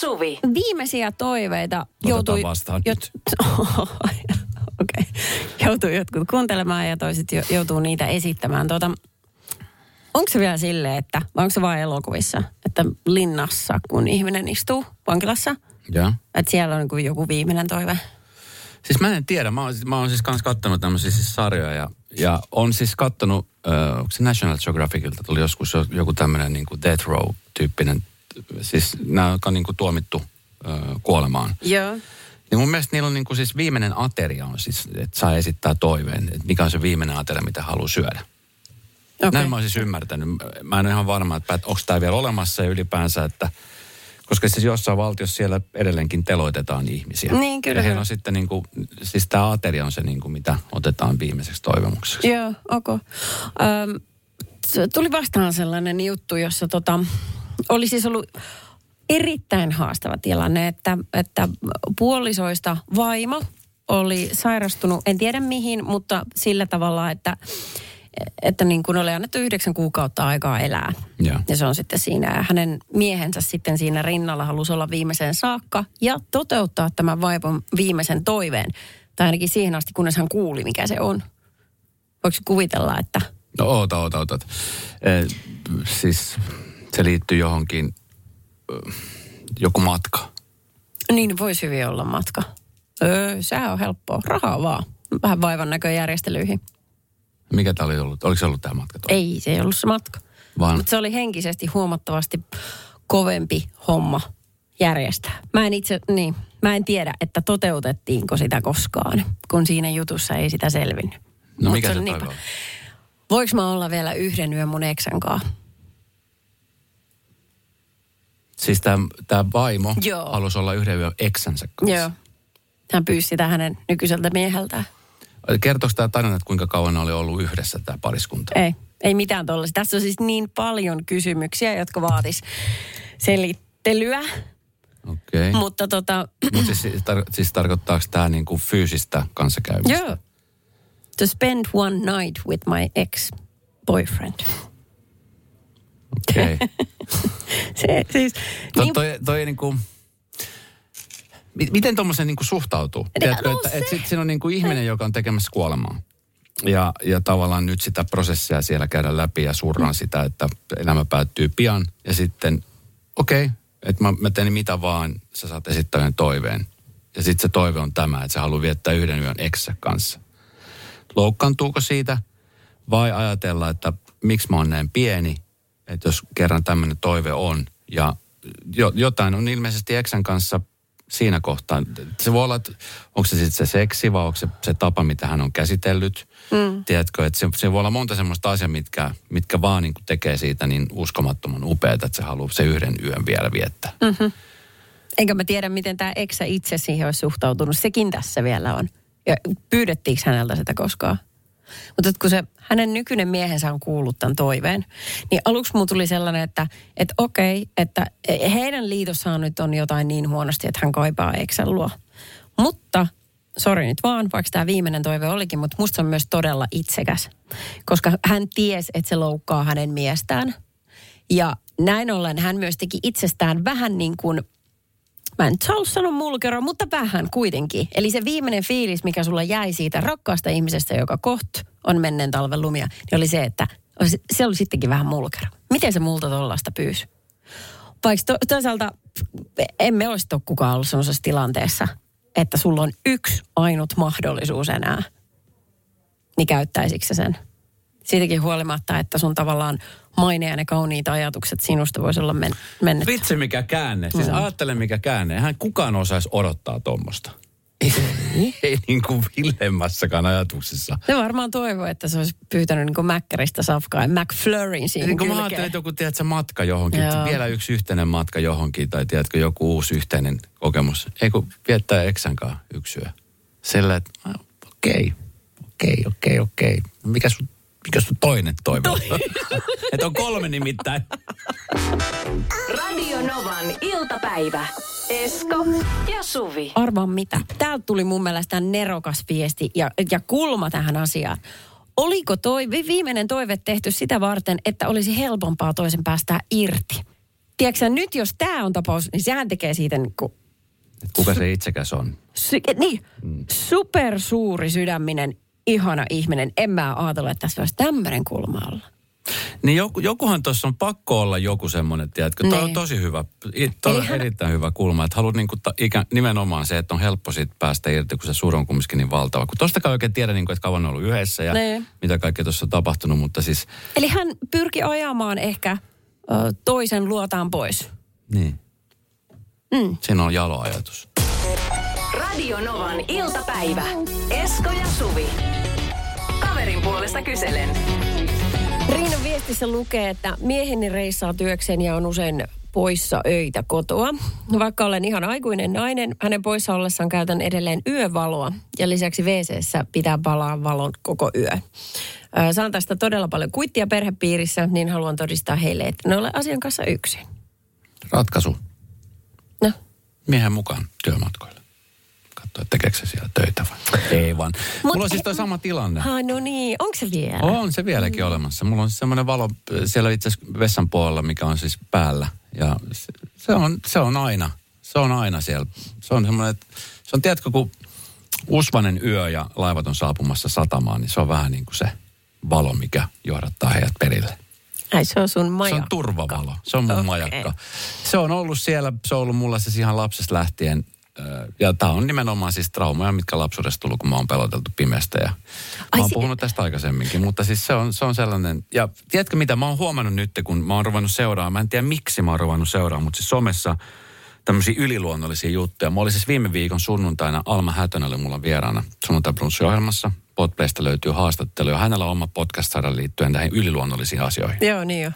Suvi. Viimeisiä toiveita Otetaan joutui... vastaan jot- Okei. Okay. Joutuu jotkut kuuntelemaan ja toiset jo, joutuu niitä esittämään. Tuota, onko se vielä silleen, että, vai onko se vain elokuvissa, että linnassa, kun ihminen istuu vankilassa, Joo. että siellä on niin joku viimeinen toive? Siis mä en tiedä. Mä oon, mä oon siis kans kattonut tämmöisiä siis sarjoja ja, ja on siis kattonut, äh, onko se National Geographicilta tuli joskus jo- joku tämmöinen niin kuin death row-tyyppinen, siis nämä on niin kuin tuomittu äh, kuolemaan. Joo. Niin mun mielestä niillä on niin kuin siis viimeinen ateria on siis, että saa esittää toiveen, että mikä on se viimeinen ateria, mitä haluaa syödä. Okay. Okay. Näin mä oon siis ymmärtänyt. Mä en ole ihan varma, että onko tämä vielä olemassa ja ylipäänsä, että koska siis jossain valtiossa siellä edelleenkin teloitetaan ihmisiä. Niin, kyllä, Ja heillä on sitten niin kuin, siis tämä ateria on se niin kuin, mitä otetaan viimeiseksi toivomukseksi. Joo, ok. Öm, s- tuli vastaan sellainen juttu, jossa tota, oli siis ollut erittäin haastava tilanne, että, että puolisoista vaimo oli sairastunut, en tiedä mihin, mutta sillä tavalla, että, että niin kuin oli annettu yhdeksän kuukautta aikaa elää. Joo. Ja se on sitten siinä. Ja hänen miehensä sitten siinä rinnalla halusi olla viimeiseen saakka ja toteuttaa tämän vaimon viimeisen toiveen. Tai ainakin siihen asti, kunnes hän kuuli, mikä se on. Voiko kuvitella, että... No oota, oota, oota. Eh, siis se liittyy johonkin, joku matka. Niin voisi hyvin olla matka. Öö, sehän on helppoa. Rahaa vaan. Vähän vaivan näköjärjestelyihin. Mikä tämä oli ollut? Oliko se ollut tämä matka? tuolla? Ei, se ei ollut se matka. Vaan Mutta se oli henkisesti huomattavasti kovempi homma järjestää. Mä en itse, niin, mä en tiedä, että toteutettiinko sitä koskaan, kun siinä jutussa ei sitä selvinnyt. no Mut mikä se toive niin- oli? Voinko mä olla vielä yhden yön mun eksän kanssa? Siis tämä vaimo Joo. halusi olla yhden yön eksänsä kanssa. Joo. Hän pyysi sitä hänen nykyiseltä mieheltään. Kertooko tämä tarina, että kuinka kauan oli ollut yhdessä tämä pariskunta? Ei, ei mitään tuollaisia. Tässä on siis niin paljon kysymyksiä, jotka vaatis selittelyä. Okei. Okay. Mutta tota, Mutta siis, tar- siis tarkoittaako tämä niinku fyysistä kanssakäymistä? joo. To spend one night with my ex-boyfriend. Okei. Okay. Se siis, To, niin, toi, toi niinku, mi- miten tuommoisen niinku suhtautuu? Tiedätkö, no että, se- että sit siinä on niinku ihminen, joka on tekemässä kuolemaa. Ja, ja tavallaan nyt sitä prosessia siellä käydään läpi ja surraan sitä, että elämä päättyy pian. Ja sitten, okei, okay, että mä, mä teen mitä vaan, sä saat esittää yhden toiveen. Ja sitten se toive on tämä, että sä haluat viettää yhden yön eksä kanssa. Loukkaantuuko siitä vai ajatella, että miksi mä oon näin pieni, että jos kerran tämmöinen toive on ja jo, jotain on ilmeisesti eksän kanssa siinä kohtaa. Se voi olla, että onko se sitten se seksi vai onko se, se tapa, mitä hän on käsitellyt. Mm. Tiedätkö, että se, se voi olla monta semmoista asiaa, mitkä, mitkä vaan niin tekee siitä niin uskomattoman upeata, että se haluaa se yhden yön vielä viettää. Mm. enkä mä tiedä, miten tämä eksä itse siihen olisi suhtautunut. Sekin tässä vielä on. Ja pyydettiinkö häneltä sitä koskaan? Mutta kun se hänen nykyinen miehensä on kuullut tämän toiveen, niin aluksi mulla tuli sellainen, että, että okei, että heidän liitossaan nyt on jotain niin huonosti, että hän kaipaa eksän luo. Mutta, sori nyt vaan, vaikka tämä viimeinen toive olikin, mutta musta se on myös todella itsekäs. Koska hän ties, että se loukkaa hänen miestään. Ja näin ollen hän myös teki itsestään vähän niin kuin Mä en sanoa mulkero, mutta vähän kuitenkin. Eli se viimeinen fiilis, mikä sulla jäi siitä rakkaasta ihmisestä, joka koht on menneen talven lumia, niin oli se, että se oli sittenkin vähän mulkero. Miten se multa tollasta pyysi? Vaikka to, toisaalta emme olisi ole kukaan ollut sellaisessa tilanteessa, että sulla on yksi ainut mahdollisuus enää, niin käyttäisikö sen? Siitäkin huolimatta, että sun tavallaan maine ja ne kauniit ajatukset sinusta voisi olla men- mennyt. Vitsi mikä käänne. Siis mm. ajattele mikä käänne. Eihän kukaan osaisi odottaa tuommoista. Ei, niin kuin villemmässäkään ajatuksessa. Ne varmaan toivoo, että se olisi pyytänyt niin Mäkkäristä safkaa ja McFlurryn siihen Niin kuin mä ajattelin, että joku tiedätkö, matka johonkin, Joo. vielä yksi yhteinen matka johonkin, tai tiedätkö, joku uusi yhteinen kokemus. Ei kun viettää eksän kanssa yksi yö. Sillä, että ah, okei, okei, okei, okei. Mikä sun, mikä sun toinen toive on? että on kolme nimittäin. Radio Novan iltapäivä. Esko ja Suvi. Arvaa mitä. Täältä tuli mun mielestä nerokas viesti ja, ja kulma tähän asiaan. Oliko toi vi- viimeinen toive tehty sitä varten, että olisi helpompaa toisen päästää irti? tiedätkö nyt jos tämä on tapaus, niin sehän tekee siitä niin kuin, Et kuka se itsekäs on? sy- niin, mm. supersuuri sydäminen, ihana ihminen. En mä ajatella, että tässä olisi tämmöinen kulma olla. Niin joku, jokuhan tuossa on pakko olla joku semmoinen, tiedätkö, toi on Niin. tosi hyvä, toi on erittäin hyvä kulma, että haluat niinku ta, ikä, nimenomaan se, että on helppo siitä päästä irti, kun se suru on kumminkin niin valtava. Kun tostakaan oikein tiedä, niinku, että kauan on ollut yhdessä ja Niin. mitä kaikkea tuossa on tapahtunut, mutta siis, Eli hän pyrki ajamaan ehkä ö, toisen luotaan pois. niin. Mm. Siinä on jalo ajatus. Radio Novan iltapäivä. Esko ja Suvi. Kaverin puolesta kyselen. Riinan viestissä lukee, että mieheni reissaa työkseen ja on usein poissa öitä kotoa. Vaikka olen ihan aikuinen nainen, hänen poissa ollessaan käytän edelleen yövaloa ja lisäksi wc pitää palaa valon koko yö. Saan tästä todella paljon kuittia perhepiirissä, niin haluan todistaa heille, että ne ole asian kanssa yksin. Ratkaisu. No, Miehen mukaan työmatkoille. Katso, että tekeekö se siellä töitä vai? Ei vaan. Mulla on siis toi sama tilanne. ha, no niin, onko se vielä? On se vieläkin olemassa. Mulla on semmoinen valo siellä itse asiassa vessan puolella, mikä on siis päällä. Ja se, se, on, se on aina, se on aina siellä. Se on semmoinen, että se on tiedätkö, kun usvanen yö ja laivat on saapumassa satamaan, niin se on vähän niin kuin se valo, mikä johdattaa heidät perille. Ai se on sun Se majakka. on turvavalo. Se on mun Okei. majakka. Se on ollut siellä, se on ollut mulla siis ihan lapsesta lähtien. Ja tämä on nimenomaan siis traumoja, mitkä lapsuudesta tullut, kun mä oon peloteltu pimeästä. Ja Ai mä oon si- puhunut tästä aikaisemminkin, mutta siis se on, se on sellainen. Ja tiedätkö mitä, mä oon huomannut nyt, kun mä oon ruvennut seuraamaan. Mä en tiedä miksi mä oon ruvennut seuraamaan, mutta siis somessa tämmöisiä yliluonnollisia juttuja. Mä olin siis viime viikon sunnuntaina, Alma Hätönä oli mulla vieraana sunnuntai ohjelmassa Podplaysta löytyy haastattelu ja hänellä on oma podcast saada liittyen näihin yliluonnollisiin asioihin. Joo, niin jo.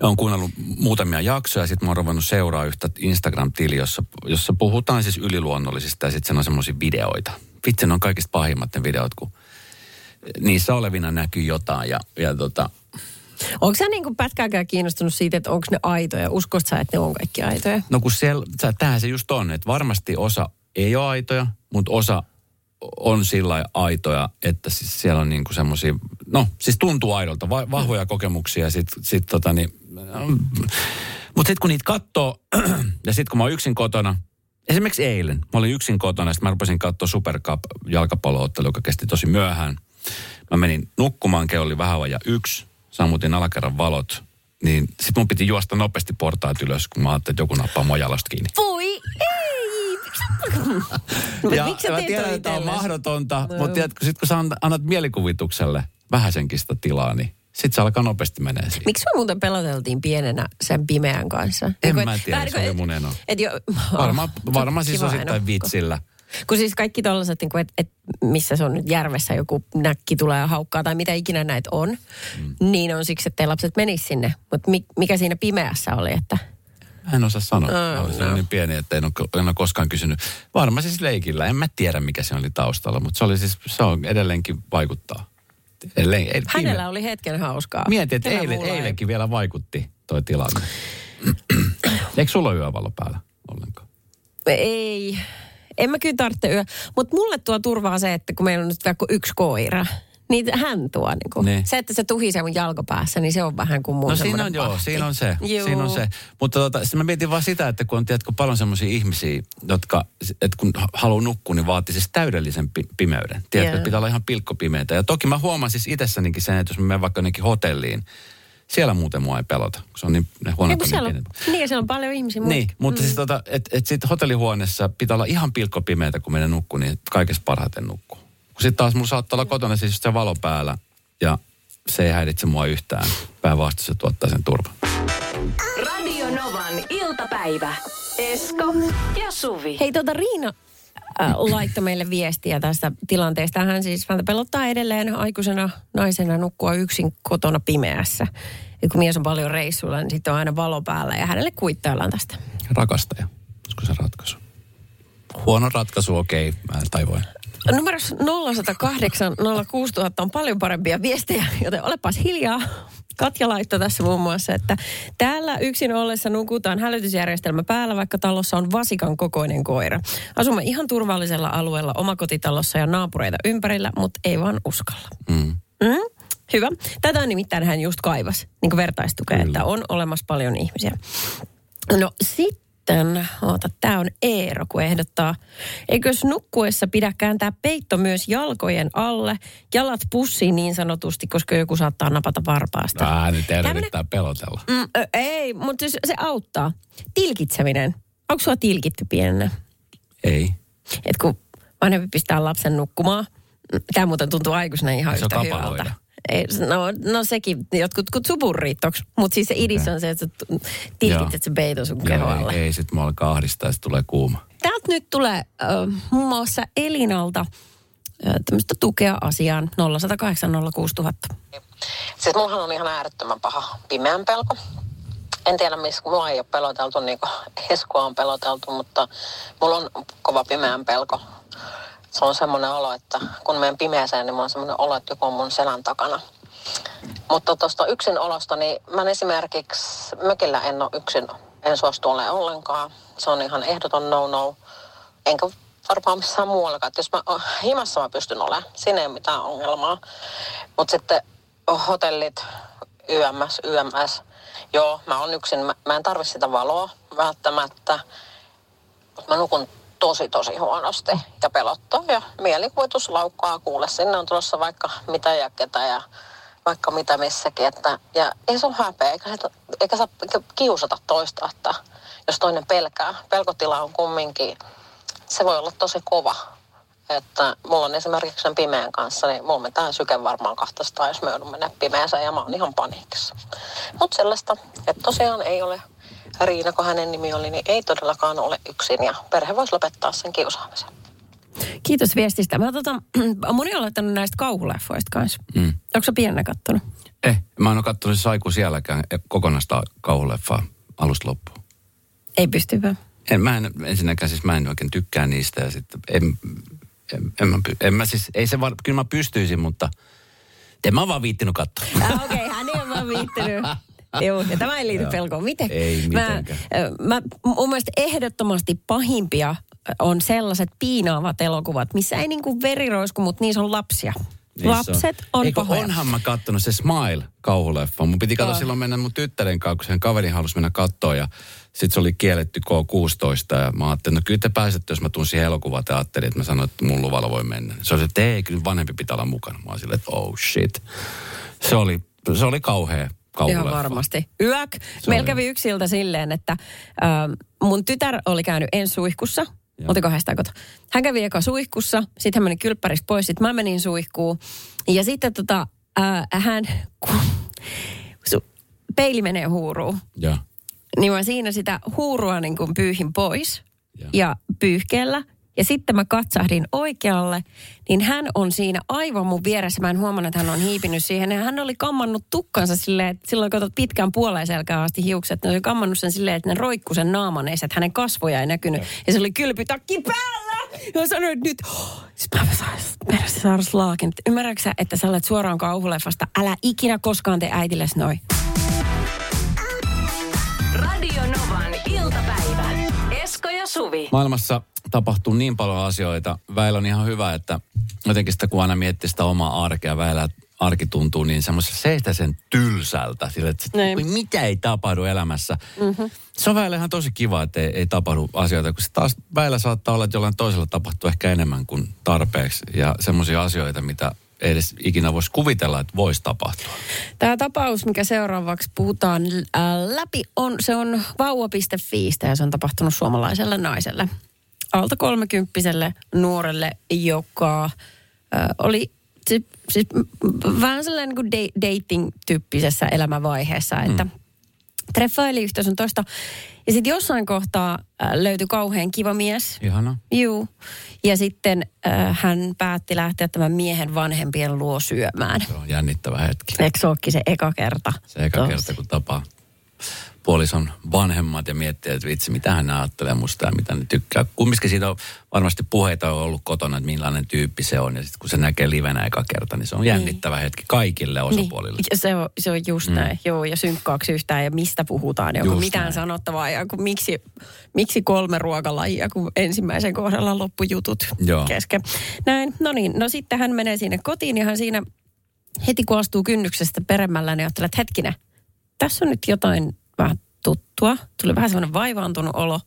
Ja olen kuunnellut muutamia jaksoja ja sitten mä oon ruvennut seuraa yhtä Instagram-tili, jossa, jossa puhutaan siis yliluonnollisista ja sitten sen on semmoisia videoita. Vitsi, ne on kaikista pahimmat ne videot, kun niissä olevina näkyy jotain ja, ja tota, Onko sä niin kuin pätkääkään kiinnostunut siitä, että onko ne aitoja? Uskost sä, että ne on kaikki aitoja? no kun siellä, tämähän se just on, että varmasti osa ei ole aitoja, mutta osa on sillä aitoja, että siis siellä on niinku semmoisia, no siis tuntuu aidolta, va- vahvoja kokemuksia ja sitten sit tota niin, mutta sitten kun niitä katsoo ja sitten kun mä oon yksin kotona, esimerkiksi eilen, mä olin yksin kotona, sitten mä rupesin katsoa Super Cup jalkapalloottelu, joka kesti tosi myöhään. Mä menin nukkumaan, kello oli vähän vajaa yksi, sammutin alakerran valot, niin sitten mun piti juosta nopeasti portaat ylös, kun mä ajattelin, että joku nappaa mua jalasta kiinni. Voi ei! Ja Miksi mä tiedän, että on mahdotonta, No. mutta tiedätkö, sit kun sä annat- annat mielikuvitukselle vähäsenkin sitä tilaa, niin sit se alkaa nopeasti menee siihen. Miksi me muuten peloteltiin pienenä sen pimeän kanssa? En Niin mä et- tiedä, se niin oli mun eno. Et jo, Varmaan varmaan siis kiva osittain vitsillä. Kun siis kaikki tollaset, niin että et, missä se on nyt järvessä joku näkki tulee ja haukkaa tai mitä ikinä näitä on, mm. niin on siksi, että lapset menis sinne. Mutta mi, mikä siinä pimeässä oli, että Mä en osaa sanoa. Oh, Oh, se no. on niin pieni, että en ole, en ole koskaan kysynyt. Varmaan siis leikillä. En mä tiedä, mikä se oli taustalla, mutta se oli siis, se on edelleenkin vaikuttaa. Edelleen, hänellä oli hetken hauskaa. Mietin, että eilen, ei. eilenkin vielä vaikutti toi tilanne. Eikö sulla yövalo päällä ollenkaan? Ei. En mä kyllä tarvitse yö. Mutta mulle tuo turvaa se, että kun meillä on nyt vaikka yksi koira, niin hän tuo. Niin kuin. Niin. Se, että se tuhisee mun jalkopäässä, niin se on vähän kuin mun No siinä on joo, siinä on se. Juu. Siinä on se. Mutta tota, mä mietin vaan sitä, että kun on tiedätkö, paljon semmoisia ihmisiä, jotka, että kun haluaa nukkua, niin vaatii siis täydellisen pi- pimeyden. Tiedätkö, että pitää olla ihan pilkkopimeitä. Ja toki mä huomaan siis itsessänikin sen, että jos mä menen vaikka jonnekin hotelliin, siellä muuten mua ei pelota, kun se on niin, ne Niin, huoneet kun on siellä niin on, niin, siellä on paljon ihmisiä. Niin, muitakin. mutta siis tota, että et sitten hotellihuoneessa pitää olla ihan pilkkopimeitä, kun menee nukkuu, niin kaikessa parhaiten nukkuu. Kun sitten taas mulla saattaa olla kotona siis se valo päällä ja se ei häiritse mua yhtään. Päinvastoin se tuottaa sen turvan. Radio Novan iltapäivä. Esko ja Suvi. Hei, tuota Riina äh, laittoi meille viestiä tästä tilanteesta. Hän siis häntä pelottaa edelleen aikuisena naisena nukkua yksin kotona pimeässä. Ja kun mies on paljon reissuilla, niin sitten on aina valo päällä ja hänelle kuittaillaan tästä. Rakastaja, olisiko se ratkaisu? Huono ratkaisu, okei, okay, mä taivoin. Numerossa 0108 06000 on paljon parempia viestejä, joten olepas hiljaa. Katja laittoi tässä muun muassa, että täällä yksin ollessa nukutaan hälytysjärjestelmä päällä, vaikka talossa on vasikan kokoinen koira. Asumme ihan turvallisella alueella omakotitalossa ja naapureita ympärillä, mutta ei vaan uskalla. Mm. Mm? hyvä. Tätä nimittäin hän just kaivas, niin kuin vertaistukea, Kyllä. että on olemassa paljon ihmisiä. No sitten, oota, tämä on Eero, kun ehdottaa. Eikös nukkuessa pidä kääntää peitto myös jalkojen alle, jalat pussiin niin sanotusti, koska joku saattaa napata varpaasta. Vähän nyt Tämmönen- yrittää pelotella. Mm, ö, ei, mutta se, se auttaa. Tilkitseminen. Onko sua tilkitty pienenä? Ei. Et kun vanhempi pistää lapsen nukkumaan, tämä muuten tuntuu aikuisena ihan Se yhtä hyvältä. Ei, no, no sekin, jotkut kutsuu burritoksi, mutta siis se idis on se, että tilkitset se beito sun Joo, kehoalle. ei, ei sit mua alkaa ahdistaa ja sit tulee kuuma. Täältä nyt tulee äh, muun muassa Elinalta äh, tämmöistä tukea asiaan 0108 06000. Siis mullahan on ihan äärettömän paha pimeän pelko. En tiedä, missä mua ei ole peloteltu, niin kuin Eskua on peloteltu, mutta mulla on kova pimeän pelko. Se on semmoinen olo, että kun menen pimeäseen, niin mulla on semmoinen olo, että joku on mun selän takana. Mutta tuosta yksin olosta, niin mä esimerkiksi mökillä en ole yksin, en suostu olemaan ollenkaan. Se on ihan ehdoton no-no. Enkä varmaan missään muuallakaan. Että jos mä oh, himassa mä pystyn olemaan, siinä ei ole mitään ongelmaa. Mutta sitten hotellit, YMS, YMS. Joo, mä oon yksin. Mä, mä en tarvi sitä valoa välttämättä. Mutta mä nukun tosi, tosi huonosti ja pelottaa. Ja mielikuvitus laukkaa kuule. Sinne on tulossa vaikka mitä ja ketä ja vaikka mitä missäkin. Että, ja ei se ole häpeä, eikä, sitä- eikä saa kiusata toista, että jos toinen pelkää. Pelkotila on kumminkin, se voi olla tosi kova. Että mulla on esimerkiksi sen pimeän kanssa, niin mulla menee syke varmaan 200, jos me joudun mennä pimeäseen ja mä oon ihan paniikissa. Mutta sellaista, että tosiaan ei ole Riina, kun hänen nimi oli, niin ei todellakaan ole yksin ja perhe voisi lopettaa sen kiusaamisen. Kiitos viestistä. Mä tota, moni on laittanut näistä kauhuleffoista kanssa. Mm. Onko sä pienenä kattonut? Eh, mä en ole kattonut se Saiku sielläkään eh, kokonaista kauhuleffaa alusta loppuun. Ei pysty vaan. En, mä en, ensinnäkään siis mä en oikein tykkää niistä ja sitten en, en, en, mä, en mä siis, ei se var, kyllä mä pystyisin, mutta en mä vaan viittinyt katsoa. Ah, Okei, okay, hän ei ole vaan viittynyt. Joo, ja tämä ei liity pelkoon. Miten? Ei mä, mitenkään. ö, mä, mun mielestä ehdottomasti pahimpia on sellaiset piinaavat elokuvat, missä ei niinku veri roisku, mutta niissä on lapsia. Niissä Lapset on, Eikö pahoja. onhan mä kattonut se Smile kauhuleffa. Mun piti katsoa On. silloin mennä mun tyttären kanssa, kun sen kaveri halusi mennä kattoon ja sitten se oli kielletty K16 ja mä ajattelin, no kyllä te pääsette, jos mä tuun siihen elokuvateatteriin, että mä sanoin, että mun luvalla voi mennä. Se oli se, että ei, kyllä vanhempi pitää olla mukana. Mä olin silleen, että oh shit. Se oli, se oli kauhea kauhuleffa. Ihan varmasti. Yök. Meillä kävi yksi ilta silleen, että ähm, mun tytär oli käynyt ensi suihkussa. Joo. Otiko hän sitä koto? Hän kävi eka suihkussa, sitten hän meni kylppäristä pois, sitten mä menin suihkuun. Ja sitten tota, äh, hän, kun su, peili menee huuruun. Joo. Niin mä siinä sitä huurua niin kuin pyyhin pois Joo. ja pyyhkeellä. Ja sitten mä katsahdin oikealle, niin hän on siinä aivan mun vieressä. Mä en huomannut, että hän on hiipinyt siihen. Ja hän oli kammannut tukkansa silleen, että silloin katsot pitkään puoleen selkään asti hiukset. Ne oli kammannut sen silleen, että ne roikku sen naaman ees, että hänen kasvoja ei näkynyt. Ja se oli kylpytakki päällä. Ja sanoin, että nyt, oh, mä saada slaakin. Ymmärrätkö sä, että sä olet suoraan kauhuleffasta? Älä ikinä koskaan tee äitillesi noin. Suvi. Maailmassa tapahtuu niin paljon asioita. Väillä on ihan hyvä, että jotenkin sitä kun aina miettii sitä omaa arkea, väillä arki tuntuu niin semmoisessa seistä sen tylsältä. Sille, että Niin. kuin mitä ei tapahdu elämässä. Mm-hmm. Se on väillä ihan tosi kiva, että ei, ei tapahdu asioita, kun se taas väillä saattaa olla, että jollain toisella tapahtuu ehkä enemmän kuin tarpeeksi. Ja semmoisia asioita, mitä edes ikinä voisi kuvitella, että voisi tapahtua. Tämä tapaus, mikä seuraavaksi puhutaan äh, läpi, on, se on vauva.fiistä ja se on tapahtunut suomalaiselle naiselle. Alta kolmekymppiselle nuorelle, joka äh, oli siis, siis vähän sellainen niin kuin da- dating-tyyppisessä elämänvaiheessa, että treffaili yhtä sun toista. Ja sitten jossain kohtaa äh, löytyi kauhean kiva mies, Ihana. Juu. Ja sitten äh, hän päätti lähteä tämän miehen vanhempien luo syömään. Se on jännittävä hetki. Eikö se olekin se eka kerta? Se eka Tosi. kerta, kun tapaa puolison vanhemmat ja miettii, että vitsi, mitä hän ajattelee musta ja mitä ne tykkää. Kumminkin siitä on varmasti puheita on ollut kotona, että millainen tyyppi se on. Ja sitten kun se näkee livenä eka kerta, niin se on jännittävä hetki kaikille osapuolille. Niin, se on, se on just mm. näin. Joo, ja synkkaaksi yhtään ja mistä puhutaan. Ja onko mitään näin. sanottavaa ja kun miksi, miksi kolme ruokalajia, kun ensimmäisen kohdalla loppujutut Joo. kesken. Näin, no niin. No sitten hän menee sinne kotiin ja hän siinä heti kun astuu kynnyksestä peremmällä, niin ajattelee, että hetkinen, tässä on nyt jotain vähän tuttua. Tuli vähän semmoinen vaivaantunut olo.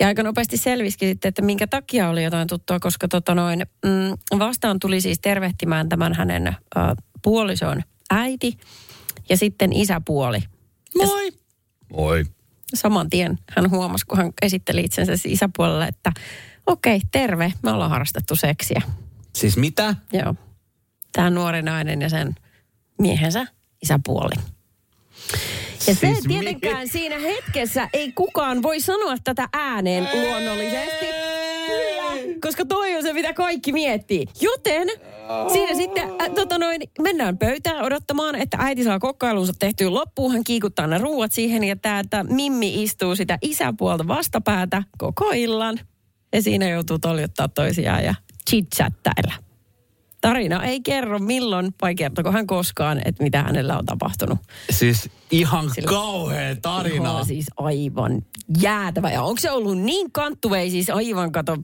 Ja aika nopeasti selvisikin sitten, että minkä takia oli jotain tuttua, koska tota noin, mm, vastaan tuli siis tervehtimään tämän hänen äh, puolison äiti ja sitten isäpuoli. Moi! Moi. Saman tien hän huomasi, kun hän esitteli itsensä siis isäpuolelle, että okei, okay, terve, me ollaan harrastettu seksiä. Siis mitä? Joo. Tämä nuori nainen ja sen miehensä isäpuoli. Ja se Siis tietenkään mi- siinä hetkessä ei kukaan voi sanoa tätä ääneen luonnollisesti. Kyllä, koska toi on se, mitä kaikki miettii. Joten siinä sitten äh, tota noin, mennään pöytään odottamaan, että äiti saa kokkailunsa tehtyä loppuun. Hän kiikuttaa ne ruuat siihen ja tää, että Mimmi istuu sitä isäpuolta vastapäätä koko illan. Ja siinä joutuu toljottaa toisiaan ja chitchattailla. Tarina ei kerro milloin vai kertoko hän koskaan, että mitä hänellä on tapahtunut. Siis ihan Sillä- kauhea tarina. Ihan siis aivan jäätävä. Ja onko se ollut niin kanttuvei siis aivan kato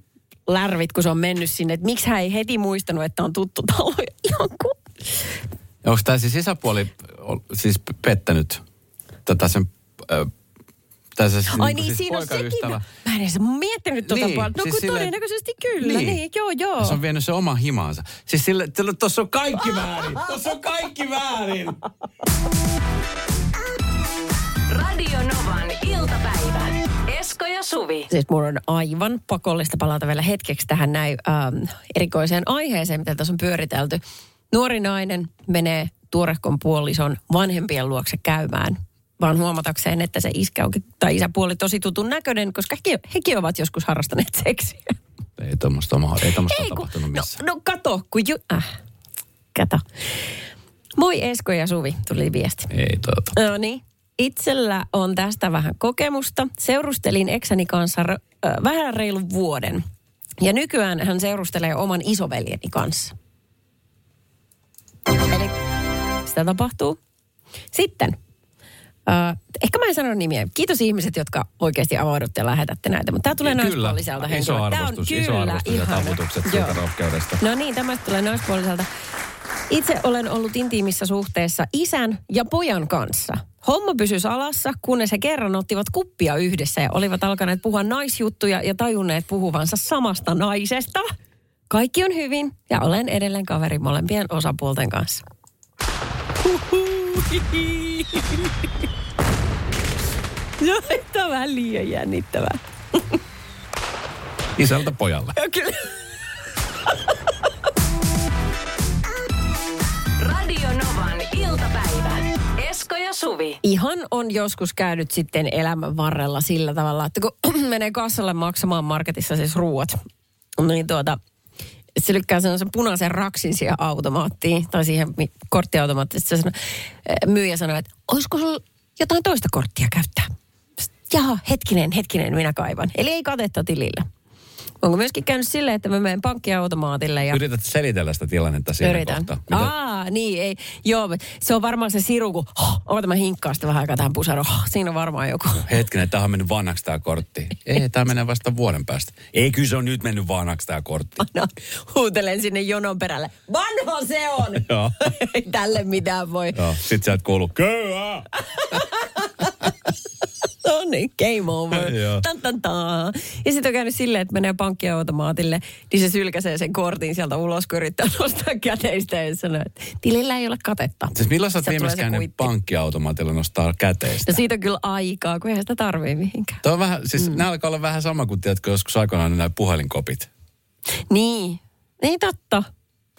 lärvit, kun se on mennyt sinne, että miksi hän ei heti muistanut, että on tuttu talo. Ihan ku... Onko tämä siis isäpuoli ol- siis pettänyt tätä sen... Tässä siis, Ai niinku niin, siis siinä on sekin. Mä en edes miettinyt tuota Niin, puolta. No siis kun silleen- todennäköisesti kyllä. Niin, joo, joo. Se on vienyt se oma himaansa. Siis sille, tuossa on kaikki väärin. Tuossa on kaikki väärin. Radio Novan iltapäivä. Esko ja Suvi. Siis mun on aivan pakollista palata vielä hetkeksi tähän näin ähm, erikoiseen aiheeseen, mitä tässä on pyöritelty. Nuori nainen menee tuorehkon puolison vanhempien luokse käymään, vaan huomatakseen, että se iskä onkin, tai isäpuoli tosi tutun näköinen, koska hekin, hekin ovat joskus harrastaneet seksiä. Ei tuommoista ei tommoista Ei, kun, tapahtunut no, missään. no kato, kun ju... Äh, kato. Moi Esko ja Suvi, tuli viesti. Ei tota. No niin. Itsellä on tästä vähän kokemusta. Seurustelin eksäni kanssa ö, vähän reilun vuoden. Ja nykyään hän seurustelee oman isoveljeni kanssa. Eli sitä tapahtuu. Sitten, ö, ehkä mä en sano nimiä. Kiitos ihmiset, jotka oikeasti avaudutte ja lähetätte näitä. Mutta tämä tulee Kyllä. naispuoliselta Iso henkilöltä. Tää on arvostus, iso kyllä arvostus ja taputukset Joo. siitä rohkeudesta. No niin, tämä tulee naispuoliselta. Itse olen ollut intiimissä suhteessa isän ja pojan kanssa. Homma pysyi salassa, kunnes he kerran ottivat kuppia yhdessä ja olivat alkaneet puhua naisjuttuja ja tajunneet puhuvansa samasta naisesta. Kaikki on hyvin ja olen edelleen kaveri molempien osapuolten kanssa. No, tämä on vähän liian jännittävää. Isältä pojalle. Ja kyllä. Radio Novan iltapäivä. Esko ja Suvi. Ihan on joskus käynyt sitten elämän varrella sillä tavalla, että kun menee kassalle maksamaan marketissa siis ruuat, niin tuota, se lykkää sellaisen punaisen raksin siihen automaattiin tai siihen korttiautomaattiin. Sitten se sanoo, eh, myyjä sanoo, että olisiko sulla jotain toista korttia käyttää? Sitten, Jaha, hetkinen, hetkinen, minä kaivan. Eli ei katetta tilillä. Onko myöskin käynyt silleen, että mä menen pankkiautomaatille ja... Yrität selitellä sitä tilannetta siinä Yritän. kohtaa. Mitä- Aa, niin, ei. Joo, se on varmaan se siru, kun oh, oota mä hinkkaan sitä vähän aikaa tähän pusaroon. Oh, siinä on varmaan joku. Hetkinen, tämähän on mennyt vanhaksi tämä kortti. Ei, tämä menee vasta vuoden päästä. Ei, kyllä se on nyt mennyt vanhaksi tämä kortti. No, huutelen sinne jonon perälle. Vanha se on! Joo. Ei tälle mitään voi. Joo, sit sieltä kuuluu köyhää. No niin, game over. Tan, tan, tan. Ja sitten on käynyt silleen, että menee pankkiautomaatille, niin se sylkäsee sen kortin sieltä ulos, kun yrittää nostaa käteistä ja sanoo, että tilillä ei ole katetta. Siis milloin sä oot viimeksi käynyt pankkiautomaatilla nostaa käteistä? No siitä on kyllä aikaa, kun eihän sitä tarvii mihinkään. Tuo on vähän, siis mm. nämä alkaa olla vähän sama kuin tiedätkö, joskus aikoinaan nämä puhelinkopit. Niin, niin totta.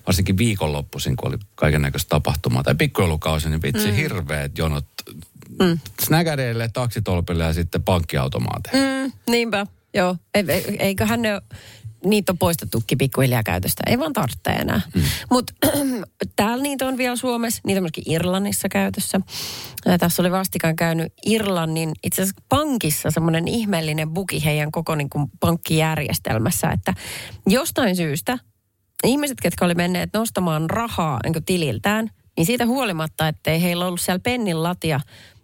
Varsinkin viikonloppuisin, kun oli kaiken näköistä tapahtumaa. Tai pikkujoulukausi, niin vitsi mm. hirveät jonot mm. snägäreille, taksitolpille ja sitten pankkiautomaateille. Mm, niinpä, joo. E- e- eiköhän ne, niitä on poistettukin pikkuhiljaa käytöstä. Ei vaan tarvitse enää. Mm. Mutta täällä niitä on vielä Suomessa, niitä on myöskin Irlannissa käytössä. Ja tässä oli vastikään käynyt Irlannin, itse asiassa pankissa semmoinen ihmeellinen buki heidän koko niin kuin pankkijärjestelmässä, että jostain syystä ihmiset, ketkä oli menneet nostamaan rahaa niin tililtään, niin siitä huolimatta, ettei heillä ollut siellä pennin latia,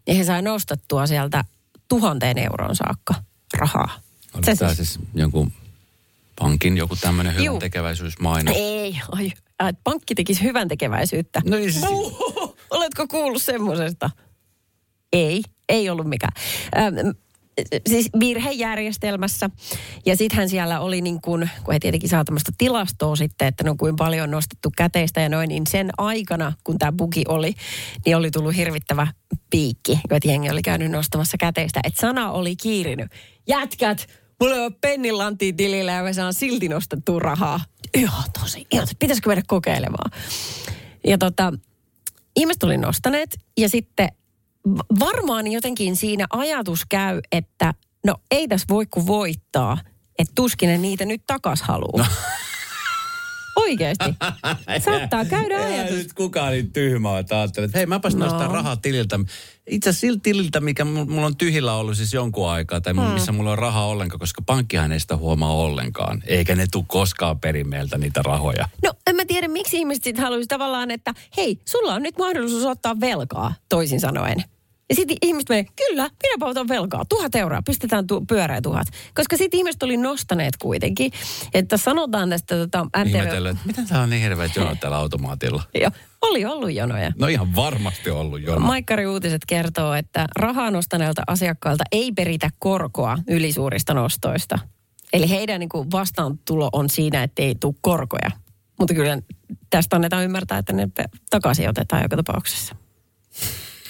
niin he sai nostettua sieltä tuhanteen euroon saakka rahaa. Oliko Se tämä siis- siis jonkun pankin joku tämmöinen hyvän tekeväisyysmainos? Ei, ai, äh, että pankki tekisi hyvän tekeväisyyttä. No ei siis- Oletko kuullut semmoisesta? Ei, ei ollut mikään. Ähm, siis virhejärjestelmässä. Ja sittenhän siellä oli niin kuin, kun he tietenkin saa tämmöistä tilastoa sitten, että no kuin paljon on nostettu käteistä ja noin, niin sen aikana, kun tämä bugi oli, niin oli tullut hirvittävä piikki, että jengi oli käynyt nostamassa käteistä. Että sana oli kiirinyt. Jätkät, mulla ei ole pennin lanttiin tilillä ja mä saan silti nostettua rahaa. Ihan tosi, ihan, pitäisikö mennä kokeilemaan? Ja tota, ihmiset oli nostaneet ja sitten varmaan jotenkin siinä ajatus käy, että no ei tässä voi kuin voittaa, että tuskin ne niitä nyt takas haluaa. No. Oikeasti. Saattaa käydä Eihän ajatus. nyt kukaan niin tyhmä, että ajattelee, että hei mäpäs No. nostan rahaa tililtä. Itse asiassa siltä tililtä, mikä mul- mulla on tyhjillä ollut siis jonkun aikaa, tai hmm. missä mulla on rahaa ollenkaan, koska pankkihan ei sitä huomaa ollenkaan. Eikä ne tule koskaan perin meiltä niitä rahoja. No en mä tiedä, miksi ihmiset sitten haluaisi tavallaan, että hei, sulla on nyt mahdollisuus ottaa velkaa, toisin sanoen. Ja sitten ihmiset menee, kyllä, minäpä otan velkaa. Tuhat euroa, pistetään tu- pyöreä tuhat. Koska sitten ihmiset oli nostaneet kuitenkin. Että sanotaan tästä tota, MTV... Että miten tää on niin hirveät jonot täällä automaatilla. Joo, oli ollut jonoja. No ihan varmasti ollut jono. Maikkari Uutiset kertoo, että rahaa nostaneilta asiakkailta ei peritä korkoa ylisuurista nostoista. Eli heidän niin kuin vastaantulo on siinä, että ei tule korkoja. Mutta kyllä tästä annetaan ymmärtää, että ne takaisin otetaan joka tapauksessa.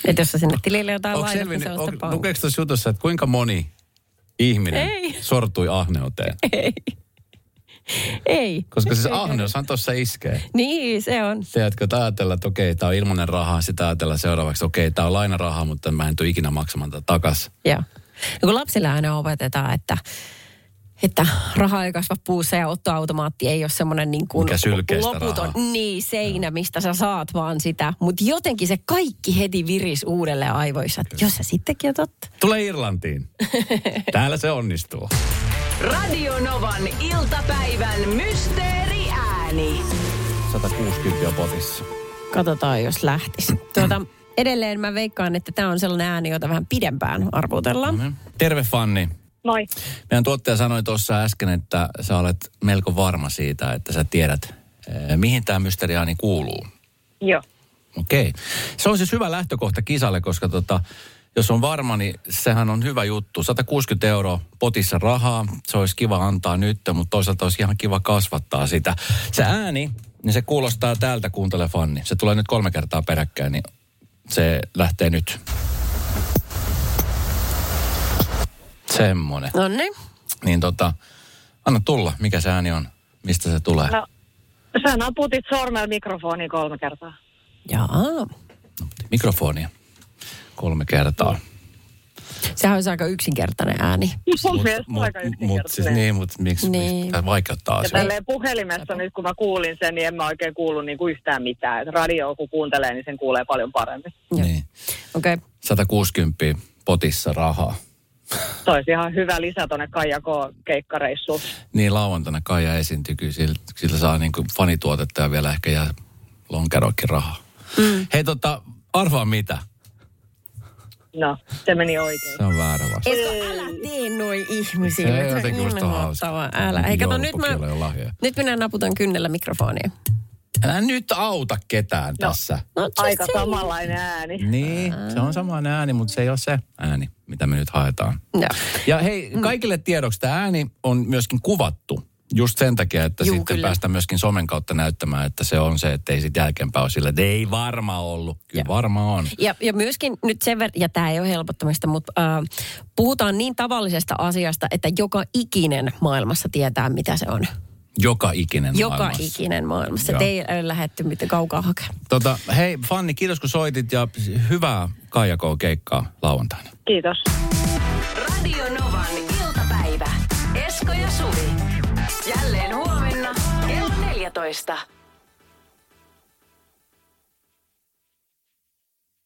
Että jos sä sinne tilille jotain Onko laitat, niin se on lukeeko tuossa jutussa, että kuinka moni ihminen Ei. sortui ahneuteen? Ei. Ei. Koska siis ahneushan tuossa iskee. Niin, se on. Tiedätkö, että ajatella, että okei, tämä on ilmainen raha, sitä ajatella seuraavaksi, okei, tämä on lainarahaa, mutta mä en tule ikinä maksamaan tätä takas. Joo. Ja kun lapsille aina opetetaan, että, että raha ei kasva puussa ja ottoautomaatti ei ole semmoinen niin kuin loputon rahaa. niin, seinä, mistä sä saat vaan sitä. Mutta jotenkin se kaikki heti viris uudelleen aivoissa, että jos se sittenkin on totta. Tule Irlantiin. Täällä se onnistuu. Radio Novan iltapäivän mysteeriääni. 160 potissa. Katsotaan, jos lähtisi. Tuota, edelleen mä veikkaan, että tämä on sellainen ääni, jota vähän pidempään arvutellaan. Terve Fanni. Moi. Meidän tuottaja sanoi tuossa äsken, että sä olet melko varma siitä, että sä tiedät, eh, mihin tämä mysteriaani kuuluu. Joo. Okei. Se on siis hyvä lähtökohta kisalle, koska tota, jos on varma, niin sehän on hyvä juttu. 160 euroa potissa rahaa, se olisi kiva antaa nyt, mutta toisaalta olisi ihan kiva kasvattaa sitä. Se ääni, niin se kuulostaa täältä, kuuntele Fanni. Se tulee nyt kolme kertaa peräkkäin, niin se lähtee nyt. Semmonen. No niin. Niin tota, anna tulla, mikä se ääni on, mistä se tulee. No, sä naputit sormella mikrofoniin kolme kertaa. Jaa. Mikrofonia. Kolme kertaa. Sehän olisi aika yksinkertainen ääni. Mun mielestä aika mut, yksinkertainen. siis niin, mutta miksi, Niin. miksi tämä vaikeuttaa Ja asioita? tälleen puhelimessa nyt kun mä kuulin sen, niin en mä oikein kuullut niinku yhtään mitään. Et radio kun kuuntelee, niin sen kuulee paljon paremmin. Niin. Okei. Okay. 160 potissa rahaa. Se olisi ihan hyvä lisä tonne Kaijakoon keikkareissuun. Niin lauantaina Kaija esiintyy, kyllä sillä, sillä saa niin kuin fanituotetta ja vielä ehkä jää lonkeroikin rahaa. Mm. Hei tota, arvaa mitä? No, se meni oikein. Se on väärä vastaus. Esko, älä tee noin ihmisiä. Se ei on jotenkin musta hauska. Älä. Hei, kato, nyt, mä, nyt minä naputan kynnellä mikrofonia. Älä nyt auta ketään No. tässä. No, Aika samanlainen ääni. Niin, se on sama ääni, mutta se ei ole se ääni, mitä me nyt haetaan. Joo. Ja hei, kaikille tiedoksi tämä ääni on myöskin kuvattu. Just sen takia, että Juu, sitten kyllä. päästään myöskin somen kautta näyttämään, että se on se, että ei sitten jälkeenpäin ole sillä, että ei varma ollut. Kyllä Joo. varma on. Ja, ja myöskin nyt sen verran, ja tämä ei ole helpottamista, mutta äh, puhutaan niin tavallisesta asiasta, että joka ikinen maailmassa tietää, mitä se on. Joka ikinen Joka maailmassa. ikinen maailmassa. Joo. Te ei ole lähetty mitään kaukaa hakemaan. Tota, hei Fanni, kiitos kun soitit ja hyvää Kaijakoon keikkaa lauantaina. Kiitos. Radio Novan iltapäivä. Esko ja Suvi. Jälleen huomenna kello 14.